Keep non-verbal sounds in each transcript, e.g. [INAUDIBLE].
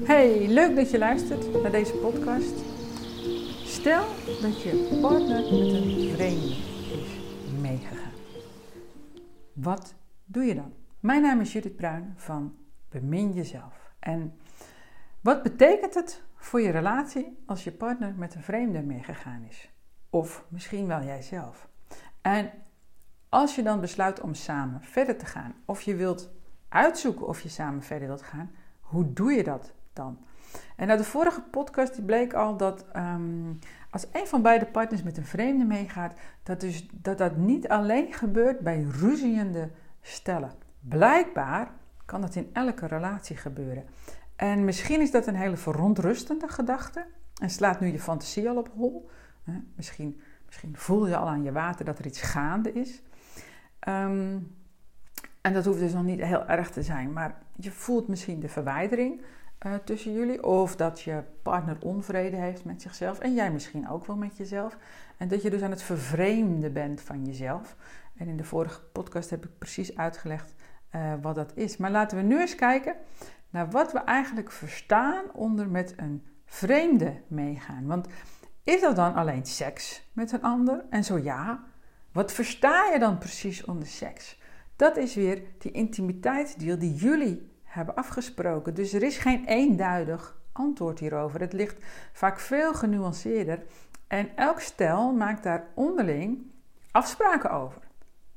Hey, leuk dat je luistert naar deze podcast. Stel dat je partner met een vreemde is meegegaan. Wat doe je dan? Mijn naam is Judith Bruin van Bemin Jezelf. En wat betekent het voor je relatie als je partner met een vreemde meegegaan is? Of misschien wel jijzelf. En als je dan besluit om samen verder te gaan, of je wilt uitzoeken of je samen verder wilt gaan, hoe doe je dat dan? En uit de vorige podcast bleek al dat um, als een van beide partners met een vreemde meegaat, dat, dus, dat dat niet alleen gebeurt bij ruziende stellen. Blijkbaar kan dat in elke relatie gebeuren. En misschien is dat een hele verontrustende gedachte en slaat nu je fantasie al op hol. Misschien, misschien voel je al aan je water dat er iets gaande is. Um, en dat hoeft dus nog niet heel erg te zijn, maar je voelt misschien de verwijdering uh, tussen jullie. Of dat je partner onvrede heeft met zichzelf. En jij misschien ook wel met jezelf. En dat je dus aan het vervreemden bent van jezelf. En in de vorige podcast heb ik precies uitgelegd uh, wat dat is. Maar laten we nu eens kijken naar wat we eigenlijk verstaan onder met een vreemde meegaan. Want is dat dan alleen seks met een ander? En zo ja, wat versta je dan precies onder seks? Dat is weer die intimiteitsdeal die jullie hebben afgesproken. Dus er is geen eenduidig antwoord hierover. Het ligt vaak veel genuanceerder. En elk stel maakt daar onderling afspraken over.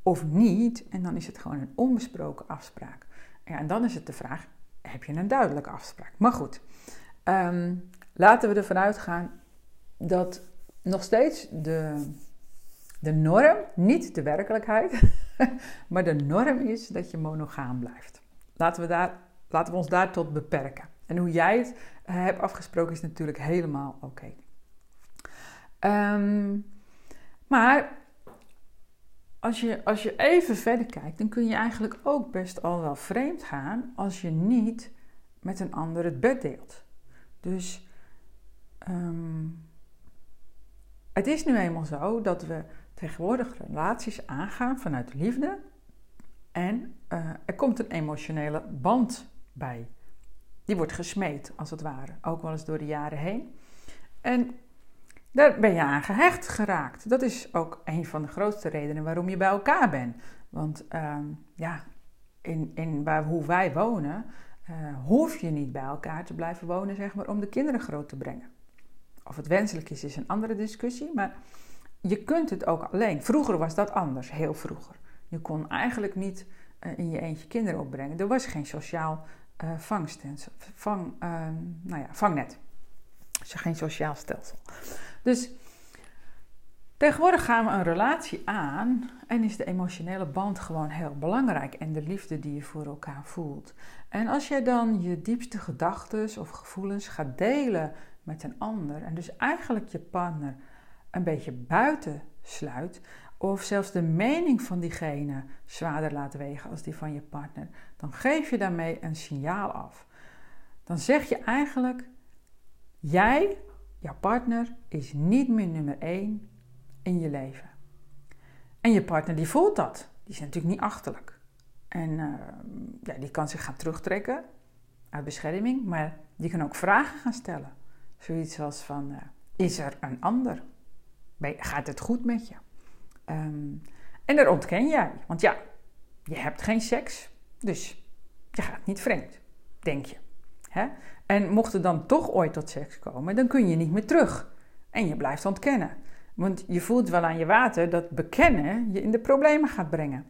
Of niet, en dan is het gewoon een onbesproken afspraak. Ja, en dan is het de vraag: heb je een duidelijke afspraak? Maar goed, um, laten we ervan uitgaan dat nog steeds de, de norm, niet de werkelijkheid, [LAUGHS] maar de norm is dat je monogaam blijft. Laten we, daar, laten we ons daar tot beperken. En hoe jij het uh, hebt afgesproken is natuurlijk helemaal oké. Um, maar als je, als je even verder kijkt, dan kun je eigenlijk ook best al wel vreemd gaan als je niet met een ander het bed deelt. Dus um, het is nu eenmaal zo dat we tegenwoordig relaties aangaan vanuit liefde. En uh, er komt een emotionele band bij. Die wordt gesmeed, als het ware. Ook wel eens door de jaren heen. En daar ben je aan gehecht geraakt. Dat is ook een van de grootste redenen waarom je bij elkaar bent. Want uh, ja, in, in waar, hoe wij wonen, uh, hoef je niet bij elkaar te blijven wonen, zeg maar, om de kinderen groot te brengen. Of het wenselijk is, is een andere discussie. Maar je kunt het ook alleen. Vroeger was dat anders, heel vroeger. Je kon eigenlijk niet uh, in je eentje kinderen opbrengen. Er was geen sociaal uh, vang, uh, nou ja, vangnet. Dus geen sociaal stelsel. Dus tegenwoordig gaan we een relatie aan en is de emotionele band gewoon heel belangrijk. En de liefde die je voor elkaar voelt. En als jij dan je diepste gedachten of gevoelens gaat delen met een ander. En dus eigenlijk je partner een beetje buiten sluit, of zelfs de mening van diegene zwaarder laat wegen als die van je partner, dan geef je daarmee een signaal af. Dan zeg je eigenlijk: jij, jouw partner, is niet meer nummer één in je leven. En je partner die voelt dat. Die is natuurlijk niet achterlijk. En uh, ja, die kan zich gaan terugtrekken uit bescherming, maar die kan ook vragen gaan stellen. Zoiets als van, uh, is er een ander? Gaat het goed met je? Um, en dat ontken jij. Want ja, je hebt geen seks, dus je gaat niet vreemd, denk je. Hè? En mocht er dan toch ooit tot seks komen, dan kun je niet meer terug. En je blijft ontkennen. Want je voelt wel aan je water dat bekennen je in de problemen gaat brengen.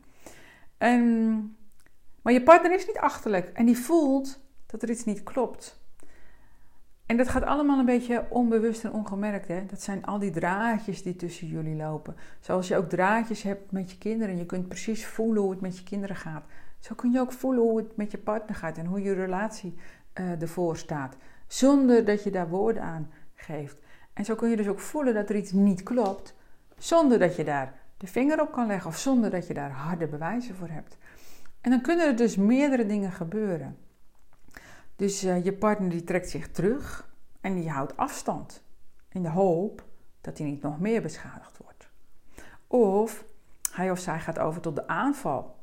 En, maar je partner is niet achterlijk en die voelt dat er iets niet klopt. En dat gaat allemaal een beetje onbewust en ongemerkt. Hè? Dat zijn al die draadjes die tussen jullie lopen. Zoals je ook draadjes hebt met je kinderen. Je kunt precies voelen hoe het met je kinderen gaat. Zo kun je ook voelen hoe het met je partner gaat en hoe je relatie uh, ervoor staat. Zonder dat je daar woorden aan geeft. En zo kun je dus ook voelen dat er iets niet klopt. Zonder dat je daar de vinger op kan leggen of zonder dat je daar harde bewijzen voor hebt. En dan kunnen er dus meerdere dingen gebeuren. Dus uh, je partner die trekt zich terug en die houdt afstand. In de hoop dat hij niet nog meer beschadigd wordt. Of hij of zij gaat over tot de aanval.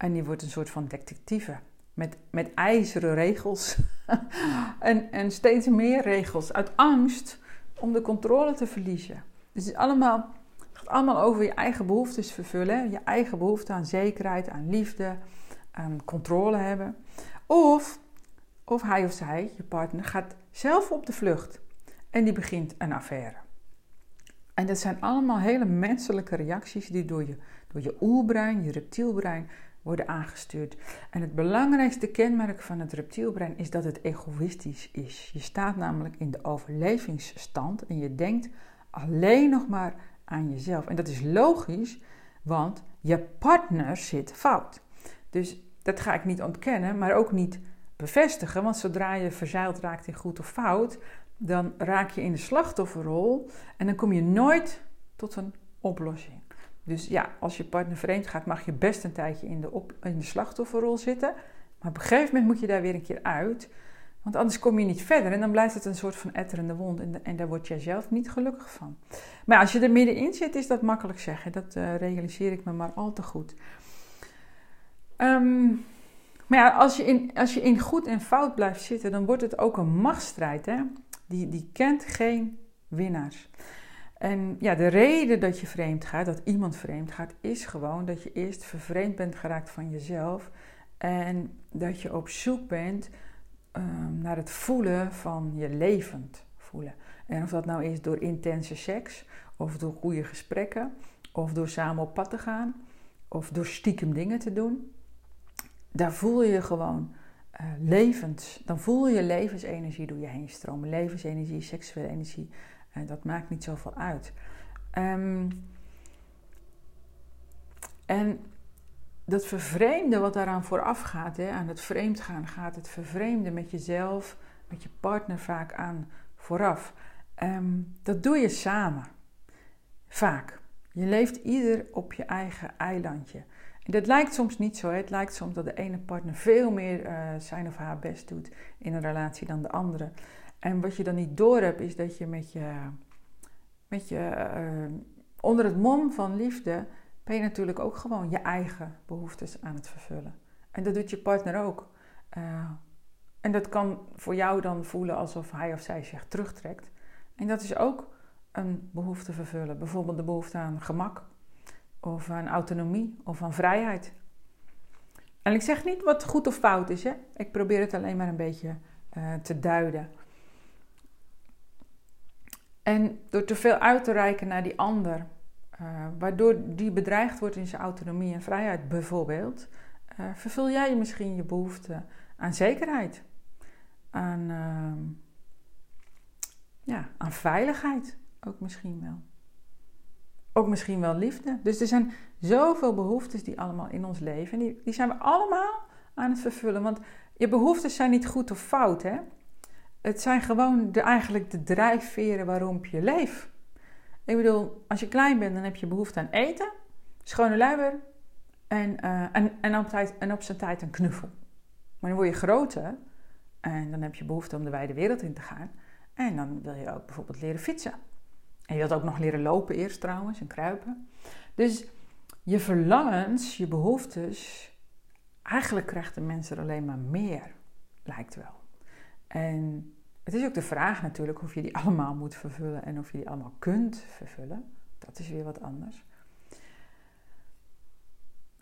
En die wordt een soort van detectieve. met, met ijzeren regels [LAUGHS] en, en steeds meer regels uit angst om de controle te verliezen. Dus het, is allemaal, gaat allemaal over je eigen behoeftes vervullen, je eigen behoefte aan zekerheid, aan liefde, aan controle hebben. Of, of hij of zij, je partner, gaat zelf op de vlucht en die begint een affaire. En dat zijn allemaal hele menselijke reacties die door je, door je oerbrein, je reptielbrein, worden aangestuurd. En het belangrijkste kenmerk van het reptielbrein is dat het egoïstisch is. Je staat namelijk in de overlevingsstand en je denkt alleen nog maar aan jezelf. En dat is logisch, want je partner zit fout. Dus dat ga ik niet ontkennen, maar ook niet bevestigen. Want zodra je verzeild raakt in goed of fout, dan raak je in de slachtofferrol en dan kom je nooit tot een oplossing. Dus ja, als je partner vreemd gaat, mag je best een tijdje in de, op, in de slachtofferrol zitten. Maar op een gegeven moment moet je daar weer een keer uit. Want anders kom je niet verder en dan blijft het een soort van etterende wond. En, en daar word jij zelf niet gelukkig van. Maar als je er middenin zit, is dat makkelijk zeggen. Dat uh, realiseer ik me maar al te goed. Um, maar ja, als je, in, als je in goed en fout blijft zitten, dan wordt het ook een machtsstrijd. Hè? Die, die kent geen winnaars. En ja, de reden dat je vreemd gaat, dat iemand vreemd gaat, is gewoon dat je eerst vervreemd bent geraakt van jezelf. En dat je op zoek bent um, naar het voelen van je levend voelen. En of dat nou is door intense seks, of door goede gesprekken, of door samen op pad te gaan, of door stiekem dingen te doen. Daar voel je gewoon uh, levend. Dan voel je levensenergie door je heen stromen. Levensenergie, seksuele energie, en dat maakt niet zoveel uit. Um, en dat vervreemde wat daaraan vooraf gaat, hè, aan het vreemd gaan, gaat het vervreemde met jezelf, met je partner vaak aan vooraf. Um, dat doe je samen. Vaak. Je leeft ieder op je eigen eilandje. En dat lijkt soms niet zo. Het lijkt soms dat de ene partner veel meer uh, zijn of haar best doet in een relatie dan de andere. En wat je dan niet door hebt, is dat je met je, met je uh, onder het mom van liefde, ben je natuurlijk ook gewoon je eigen behoeftes aan het vervullen. En dat doet je partner ook. Uh, en dat kan voor jou dan voelen alsof hij of zij zich terugtrekt. En dat is ook een behoefte vervullen. Bijvoorbeeld de behoefte aan gemak, of aan autonomie, of aan vrijheid. En ik zeg niet wat goed of fout is, hè? ik probeer het alleen maar een beetje uh, te duiden. En door te veel uit te reiken naar die ander, uh, waardoor die bedreigd wordt in zijn autonomie en vrijheid bijvoorbeeld, uh, vervul jij misschien je behoefte aan zekerheid, aan, uh, ja, aan veiligheid ook misschien wel. Ook misschien wel liefde. Dus er zijn zoveel behoeftes die allemaal in ons leven. Die, die zijn we allemaal aan het vervullen. Want je behoeftes zijn niet goed of fout, hè? Het zijn gewoon de, eigenlijk de drijfveren waarom je leeft. Ik bedoel, als je klein bent, dan heb je behoefte aan eten, schone luier en, uh, en, en, op zijn tijd een knuffel. Maar dan word je groter en dan heb je behoefte om de wijde wereld in te gaan. En dan wil je ook bijvoorbeeld leren fietsen. En je wilt ook nog leren lopen eerst trouwens en kruipen. Dus je verlangens, je behoeftes, eigenlijk krijgt de mens er alleen maar meer, lijkt wel. En het is ook de vraag natuurlijk of je die allemaal moet vervullen en of je die allemaal kunt vervullen. Dat is weer wat anders.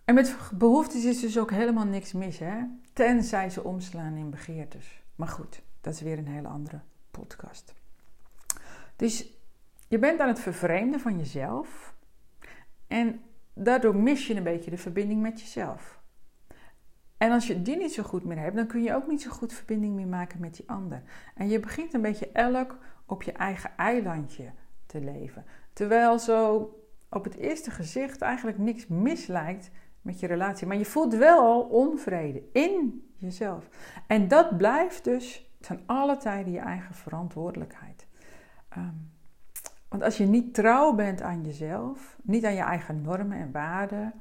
En met behoeftes is dus ook helemaal niks mis, hè? Tenzij ze omslaan in begeertes. Maar goed, dat is weer een hele andere podcast. Dus je bent aan het vervreemden van jezelf. En daardoor mis je een beetje de verbinding met jezelf. En als je die niet zo goed meer hebt, dan kun je ook niet zo goed verbinding meer maken met die ander. En je begint een beetje elk op je eigen eilandje te leven. Terwijl zo op het eerste gezicht eigenlijk niks mis lijkt met je relatie. Maar je voelt wel al onvrede in jezelf. En dat blijft dus ten alle tijden je eigen verantwoordelijkheid. Um, want als je niet trouw bent aan jezelf, niet aan je eigen normen en waarden,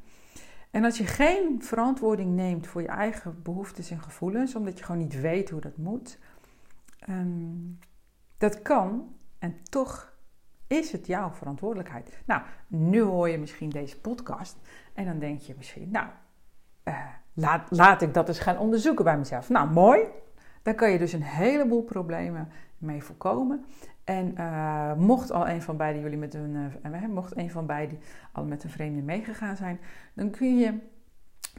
en als je geen verantwoording neemt voor je eigen behoeftes en gevoelens, omdat je gewoon niet weet hoe dat moet, um, dat kan en toch is het jouw verantwoordelijkheid. Nou, nu hoor je misschien deze podcast en dan denk je misschien, nou, uh, laat, laat ik dat eens gaan onderzoeken bij mezelf. Nou, mooi. Daar kan je dus een heleboel problemen mee voorkomen. En uh, mocht al een van beiden jullie met een, uh, mocht een van beiden al met een vreemde meegegaan zijn, dan kun je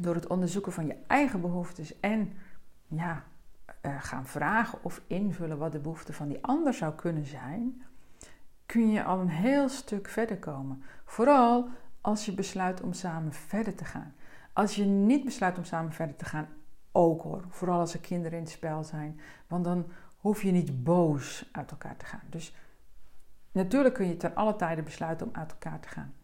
door het onderzoeken van je eigen behoeftes en ja, uh, gaan vragen of invullen wat de behoefte van die ander zou kunnen zijn, kun je al een heel stuk verder komen. Vooral als je besluit om samen verder te gaan. Als je niet besluit om samen verder te gaan, ook hoor. Vooral als er kinderen in het spel zijn. Want dan hoef je niet boos uit elkaar te gaan. Dus natuurlijk kun je ten alle tijden besluiten om uit elkaar te gaan.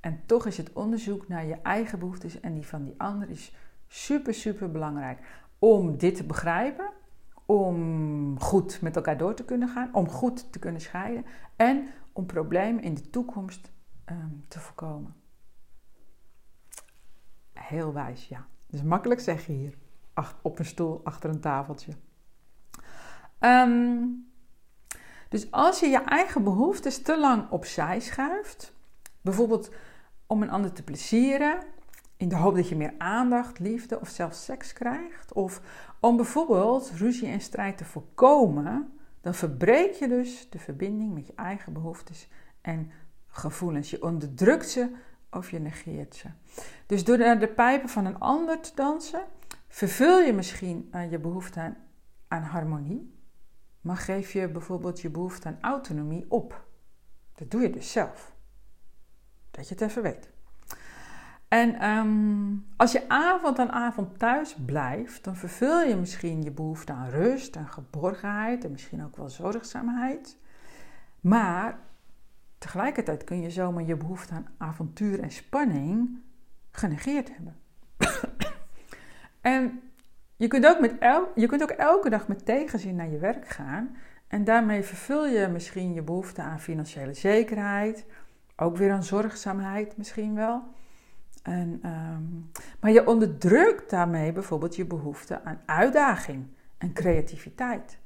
En toch is het onderzoek naar je eigen behoeftes en die van die ander is super, super belangrijk. Om dit te begrijpen, om goed met elkaar door te kunnen gaan, om goed te kunnen scheiden en om problemen in de toekomst um, te voorkomen. Heel wijs, ja. Dus makkelijk zeggen hier, op een stoel achter een tafeltje. Um, dus als je je eigen behoeftes te lang opzij schuift, bijvoorbeeld om een ander te plezieren, in de hoop dat je meer aandacht, liefde of zelfs seks krijgt, of om bijvoorbeeld ruzie en strijd te voorkomen, dan verbreek je dus de verbinding met je eigen behoeftes en gevoelens. Je onderdrukt ze of je negeert ze. Dus door naar de pijpen van een ander te dansen, vervul je misschien uh, je behoefte aan harmonie, maar geef je bijvoorbeeld je behoefte aan autonomie op. Dat doe je dus zelf. Dat je het even weet. En um, als je avond aan avond thuis blijft, dan vervul je misschien je behoefte aan rust en geborgenheid en misschien ook wel zorgzaamheid. Maar tegelijkertijd kun je zomaar je behoefte aan avontuur en spanning genegeerd hebben. [COUGHS] en je kunt, ook met el je kunt ook elke dag met tegenzin naar je werk gaan. En daarmee vervul je misschien je behoefte aan financiële zekerheid. Ook weer aan zorgzaamheid misschien wel. En, um, maar je onderdrukt daarmee bijvoorbeeld je behoefte aan uitdaging en creativiteit.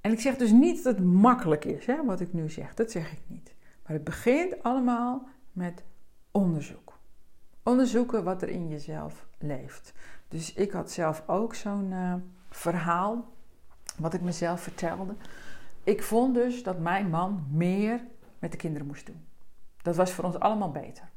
En ik zeg dus niet dat het makkelijk is, hè, wat ik nu zeg. Dat zeg ik niet. Maar het begint allemaal met onderzoek. Onderzoeken wat er in jezelf leeft. Dus ik had zelf ook zo'n uh, verhaal, wat ik mezelf vertelde. Ik vond dus dat mijn man meer met de kinderen moest doen. Dat was voor ons allemaal beter.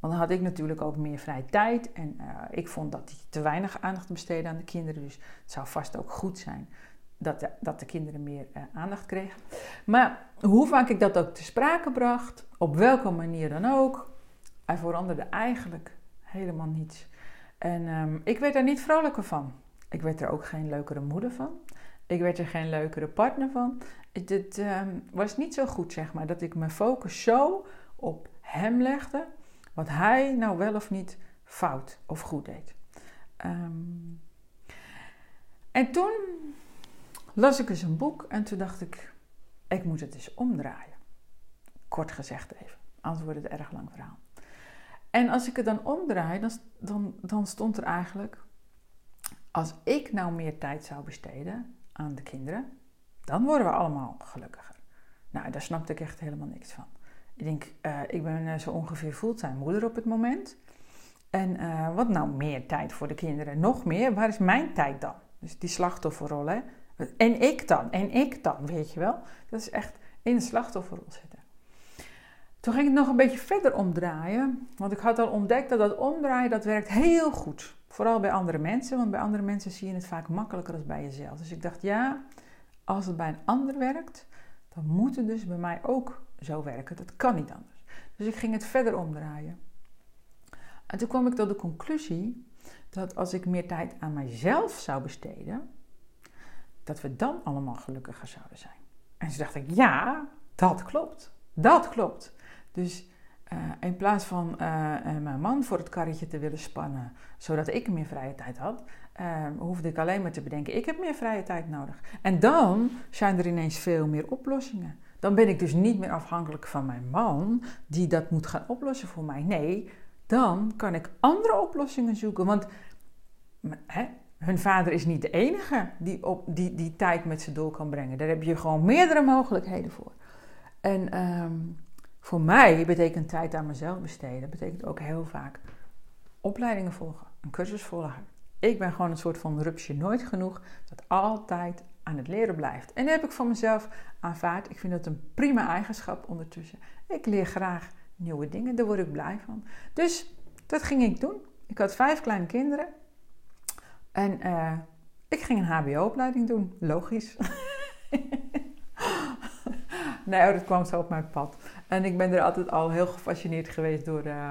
Want dan had ik natuurlijk ook meer vrije tijd. En uh, ik vond dat hij te weinig aandacht besteedde aan de kinderen. Dus het zou vast ook goed zijn dat de, dat de kinderen meer uh, aandacht kregen. Maar hoe vaak ik dat ook te sprake bracht, op welke manier dan ook, hij veranderde eigenlijk helemaal niets. En um, ik werd daar niet vrolijker van. Ik werd er ook geen leukere moeder van. Ik werd er geen leukere partner van. Het, um, was niet zo goed, zeg maar, dat ik mijn focus zo op hem legde, wat hij nou wel of niet fout of goed deed. Um, en toen las ik eens een boek en toen dacht ik, ik moet het eens omdraaien. Kort gezegd even, anders wordt het erg lang verhaal. En als ik het dan omdraai, dan, dan, dan stond er eigenlijk, als ik nou meer tijd zou besteden aan de kinderen, dan worden we allemaal gelukkiger. Nou, daar snapte ik echt helemaal niks van. Ik denk, uh, ik ben uh, zo ongeveer fulltime moeder op het moment. En uh, wat nou meer tijd voor de kinderen? Nog meer? Waar is mijn tijd dan? Dus die slachtofferrol, hè? En ik dan? En ik dan? Weet je wel? Dat is echt in de slachtofferrol zitten. Toen ging ik nog een beetje verder omdraaien. Want ik had al ontdekt dat dat omdraaien, dat werkt heel goed. Vooral bij andere mensen. Want bij andere mensen zie je het vaak makkelijker dan bij jezelf. Dus ik dacht, ja, als het bij een ander werkt, dan moet het dus bij mij ook zo werken. Dat kan niet anders. Dus ik ging het verder omdraaien. En toen kwam ik tot de conclusie dat als ik meer tijd aan mijzelf zou besteden, dat we dan allemaal gelukkiger zouden zijn. En toen dacht ik, ja, dat klopt. Dat klopt. Dus uh, in plaats van uh, mijn man voor het karretje te willen spannen, zodat ik meer vrije tijd had, uh, hoefde ik alleen maar te bedenken: ik heb meer vrije tijd nodig. En dan zijn er ineens veel meer oplossingen. Dan ben ik dus niet meer afhankelijk van mijn man, die dat moet gaan oplossen voor mij. Nee, dan kan ik andere oplossingen zoeken. Want hè, hun vader is niet de enige die, op, die die tijd met ze door kan brengen. Daar heb je gewoon meerdere mogelijkheden voor. En um, voor mij betekent tijd aan mezelf besteden, betekent ook heel vaak opleidingen volgen. een cursus volgen. Ik ben gewoon een soort van rupsje nooit genoeg dat altijd aan het leren blijft. En dat heb ik van mezelf aanvaard. Ik vind dat een prima eigenschap ondertussen. Ik leer graag nieuwe dingen, daar word ik blij van. Dus dat ging ik doen. Ik had vijf kleine kinderen. En uh, ik ging een HBO-opleiding doen. Logisch. [LAUGHS] nee, oh, dat kwam zo op mijn pad. En ik ben er altijd al heel gefascineerd geweest door uh,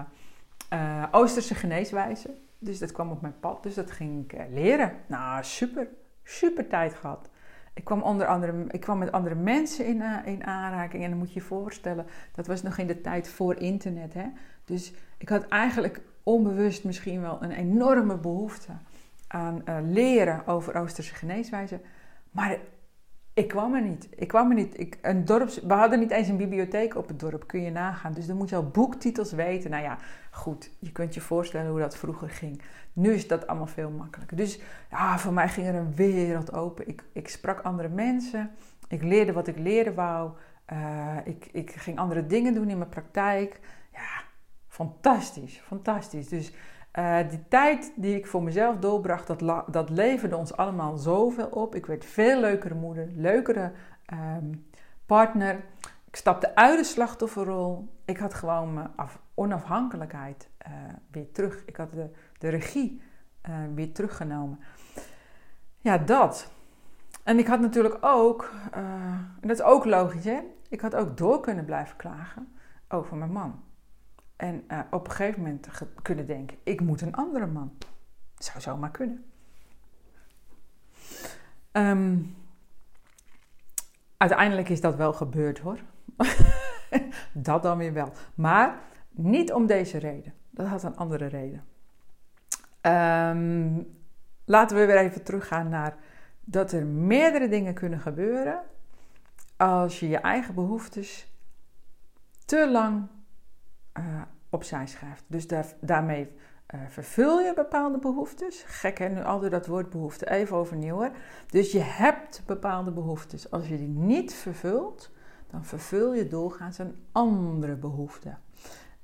uh, Oosterse geneeswijzen. Dus dat kwam op mijn pad. Dus dat ging ik leren. Nou, super. Super tijd gehad. Ik kwam, onder andere, ik kwam met andere mensen in, in aanraking. En dan moet je je voorstellen, dat was nog in de tijd voor internet. Hè? Dus ik had eigenlijk onbewust misschien wel een enorme behoefte aan leren over Oosterse geneeswijzen. Maar ik kwam er niet. Ik kwam er niet. Ik, een dorps, we hadden niet eens een bibliotheek op het dorp, kun je nagaan. Dus dan moet je al boektitels weten. Nou ja, goed, je kunt je voorstellen hoe dat vroeger ging. Nu is dat allemaal veel makkelijker. Dus ja, voor mij ging er een wereld open. Ik, ik sprak andere mensen. Ik leerde wat ik leren wou. Uh, ik, ik ging andere dingen doen in mijn praktijk. Ja, fantastisch, fantastisch. Dus uh, die tijd die ik voor mezelf doorbracht, dat, dat leverde ons allemaal zoveel op. Ik werd veel leukere moeder, leukere um, partner. Ik stapte uit de slachtofferrol. Ik had gewoon mijn onafhankelijkheid uh, weer terug. Ik had de, de regie uh, weer teruggenomen. Ja, dat. En ik had natuurlijk ook, en dat is ook logisch hè, ik had ook door kunnen blijven klagen over mijn man. En uh, op een gegeven moment kunnen denken: ik moet een andere man. Zou zomaar kunnen. Um, uiteindelijk is dat wel gebeurd hoor. [LAUGHS] dat dan weer wel. Maar niet om deze reden. Dat had een andere reden. Um, laten we weer even teruggaan naar dat er meerdere dingen kunnen gebeuren als je je eigen behoeftes te lang uh, opzij schrijft. Dus daar, daarmee uh, vervul je bepaalde behoeftes. Gek hè, nu altijd dat woord behoefte. Even overnieuw hè. Dus je hebt bepaalde behoeftes. Als je die niet vervult, dan vervul je doorgaans een andere behoefte.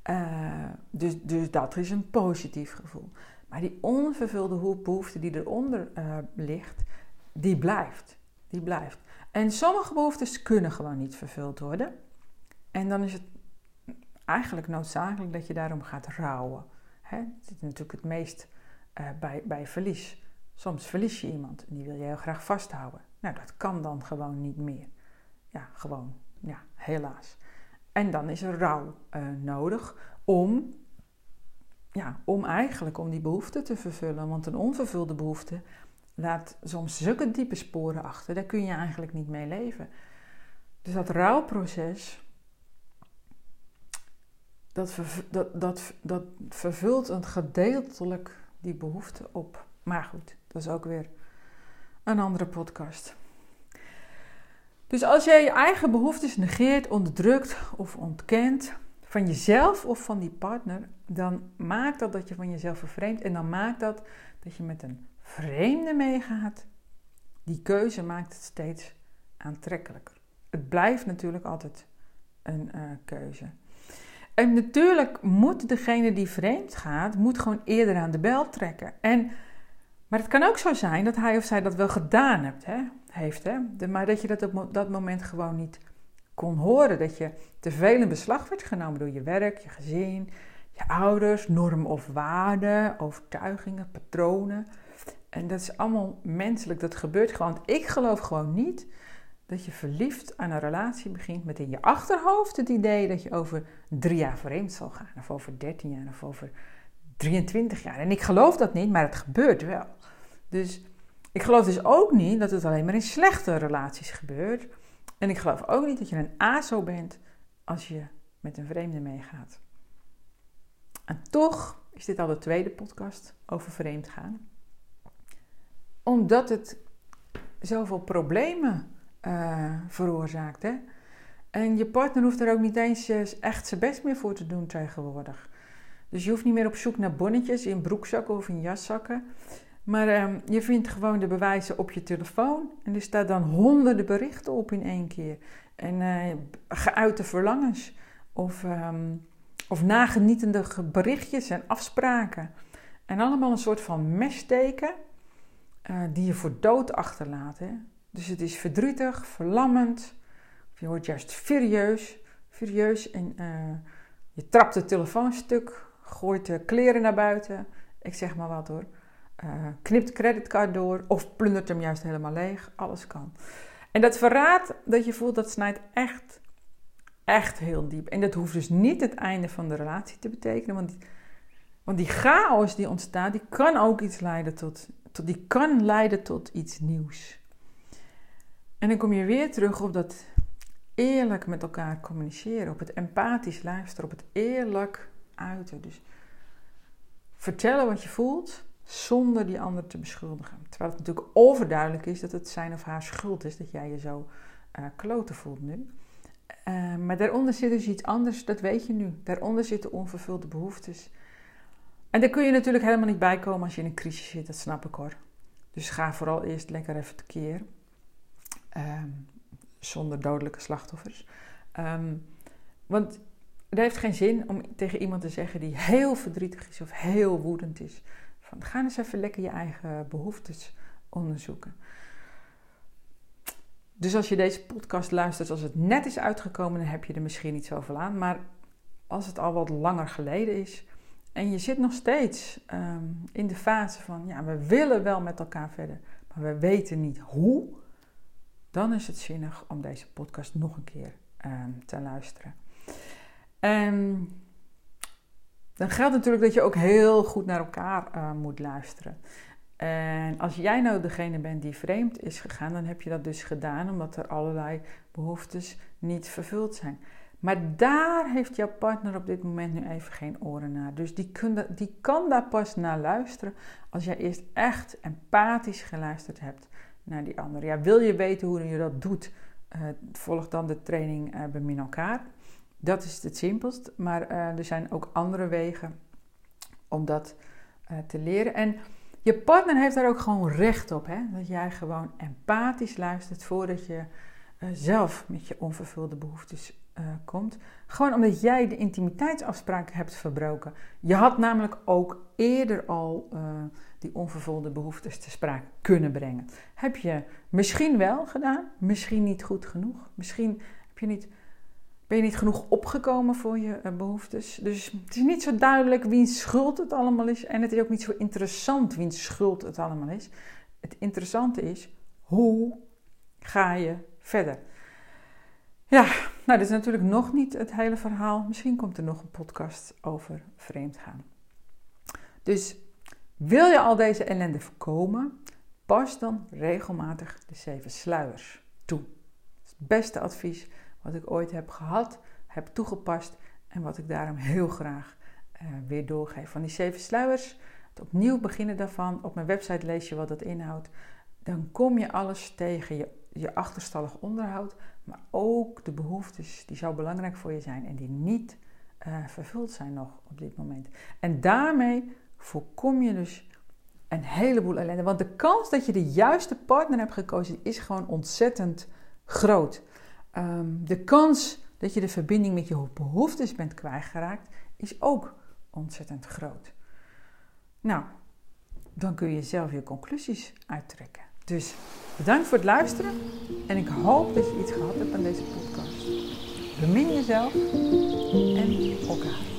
Uh, dus, dus dat is een positief gevoel. Maar die onvervulde behoefte die eronder ligt, die blijft. Die blijft. En sommige behoeftes kunnen gewoon niet vervuld worden. En dan is het eigenlijk noodzakelijk dat je daarom gaat rouwen. Hè? Dat is natuurlijk het meest uh, bij, bij verlies. Soms verlies je iemand en die wil je heel graag vasthouden. Nou, dat kan dan gewoon niet meer. Ja, gewoon. Ja, helaas. En dan is er rouw uh, nodig om, ja, om eigenlijk om die behoefte te vervullen. Want een onvervulde behoefte laat soms zulke diepe sporen achter. Daar kun je eigenlijk niet mee leven. Dus dat rouwproces, dat, dat, dat, dat vervult een gedeeltelijk die behoefte op. Maar goed, dat is ook weer een andere podcast. Dus als jij je eigen behoeftes negeert, onderdrukt of ontkent, van jezelf of van die partner, dan maakt dat dat je van jezelf vervreemdt en dan maakt dat dat je met een vreemde meegaat. Die keuze maakt het steeds aantrekkelijker. Het blijft natuurlijk altijd een uh, keuze. En natuurlijk moet degene die vreemd gaat, moet gewoon eerder aan de bel trekken. En, maar het kan ook zo zijn dat hij of zij dat wel gedaan hebt, hè, heeft. Hè, maar dat je dat op dat moment gewoon niet kon horen. Dat je te veel in beslag werd genomen door je werk, je gezin, je ouders, normen of waarden, overtuigingen, patronen. En dat is allemaal menselijk, dat gebeurt gewoon. Ik geloof gewoon niet dat je verliefd aan een relatie begint met in je achterhoofd het idee dat je over drie jaar vreemd zal gaan, of over dertien jaar, of over 23 jaar. En ik geloof dat niet, maar het gebeurt wel. Dus ik geloof dus ook niet dat het alleen maar in slechte relaties gebeurt. En ik geloof ook niet dat je een ASO bent als je met een vreemde meegaat. En toch is dit al de tweede podcast over vreemd gaan. Omdat het zoveel problemen uh, veroorzaakt. Hè? En je partner hoeft er ook niet eens eh, echt zijn best meer voor te doen tegenwoordig. Dus je hoeft niet meer op zoek naar bonnetjes in broekzakken of in jaszakken. Maar uh, je vindt gewoon de bewijzen op je telefoon. En er staan dan honderden berichten op in één keer. En uh, geuite verlangens. Of, um, of nagenietende berichtjes en afspraken. En allemaal een soort van messteken die je voor dood achterlaat. Hè? Dus het is verdrietig, verlammend. Of je wordt juist furieus. Furieus en uh, je trapt de telefoon stuk. Gooit de kleren naar buiten. Ik zeg maar wat hoor. Uh, knipt creditcard door. Of plundert hem juist helemaal leeg. Alles kan. En dat verraadt dat je voelt dat snijdt echt, echt heel diep. En dat hoeft dus niet het einde van de relatie te betekenen. Want want die chaos die ontstaat, die kan ook iets leiden tot, tot, die kan leiden tot iets nieuws. En dan kom je weer terug op dat eerlijk met elkaar communiceren, op het empathisch luisteren, op het eerlijk uiten. Dus vertellen wat je voelt zonder die ander te beschuldigen. Terwijl het natuurlijk overduidelijk is dat het zijn of haar schuld is dat jij je zo uh, kloten voelt nu. Uh, maar daaronder zit dus iets anders, dat weet je nu. Daaronder zitten onvervulde behoeftes. En daar kun je natuurlijk helemaal niet bij komen als je in een crisis zit, dat snap ik hoor. Dus ga vooral eerst lekker even tekeer. Um, zonder dodelijke slachtoffers. Um, want het heeft geen zin om tegen iemand te zeggen die heel verdrietig is of heel woedend is. Van, ga eens even lekker je eigen behoeftes onderzoeken. Dus als je deze podcast luistert als het net is uitgekomen, dan heb je er misschien niet zoveel aan. Maar als het al wat langer geleden is, en je zit nog steeds ehm, in de fase van, ja, we willen wel met elkaar verder, maar we weten niet hoe. Dan is het zinnig om deze podcast nog een keer ehm, te luisteren. En dan geldt natuurlijk dat je ook heel goed naar elkaar uh, moet luisteren. En als jij nou degene bent die vreemd is gegaan, dan heb je dat dus gedaan omdat er allerlei behoeftes niet vervuld zijn. Maar daar heeft jouw partner op dit moment nu even geen oren naar. Dus die, die kan daar pas naar luisteren als jij eerst echt empathisch geluisterd hebt naar die ander. Ja, wil je weten hoe je dat doet? Uh, volg dan de training uh, Bemin elkaar. Dat is het simpelst. Maar uh, er zijn ook andere wegen om dat te leren. En je partner heeft daar ook gewoon recht op. Hè? Dat jij gewoon empathisch luistert voordat je zelf met je onvervulde behoeftes uh, komt. Gewoon omdat jij de intimiteitsafspraken hebt verbroken. Je had namelijk ook eerder al uh, die onvervulde behoeftes te sprake kunnen brengen. Heb je misschien wel gedaan, misschien niet goed genoeg. Misschien heb je niet, ben je niet genoeg opgekomen voor je uh, behoeftes. Dus het is niet zo duidelijk wiens schuld het allemaal is. En het is ook niet zo interessant wiens schuld het allemaal is. Het interessante is, hoe ga je verder? Ja, nou, dit is natuurlijk nog niet het hele verhaal. Misschien komt er nog een podcast over vreemdgaan. Dus wil je al deze ellende voorkomen? Pas dan regelmatig de zeven sluiers toe. Het beste advies wat ik ooit heb gehad, heb toegepast en wat ik daarom heel graag uh, weer doorgeef. Van die zeven sluiers, het opnieuw beginnen daarvan. Op mijn website lees je wat dat inhoudt. Dan kom je alles tegen je, je achterstallig onderhoud, maar ook de behoeftes die zo belangrijk voor je zijn en die niet uh, vervuld zijn nog op dit moment. En daarmee voorkom je dus een heleboel ellende. Want de kans dat je de juiste partner hebt gekozen is gewoon ontzettend groot. Um, de kans dat je de verbinding met je behoeftes bent kwijtgeraakt is ook ontzettend groot. Nou, dan kun je zelf je conclusies uittrekken. Dus bedankt voor het luisteren en ik hoop dat je iets gehad hebt aan deze podcast. Bemin jezelf en elkaar.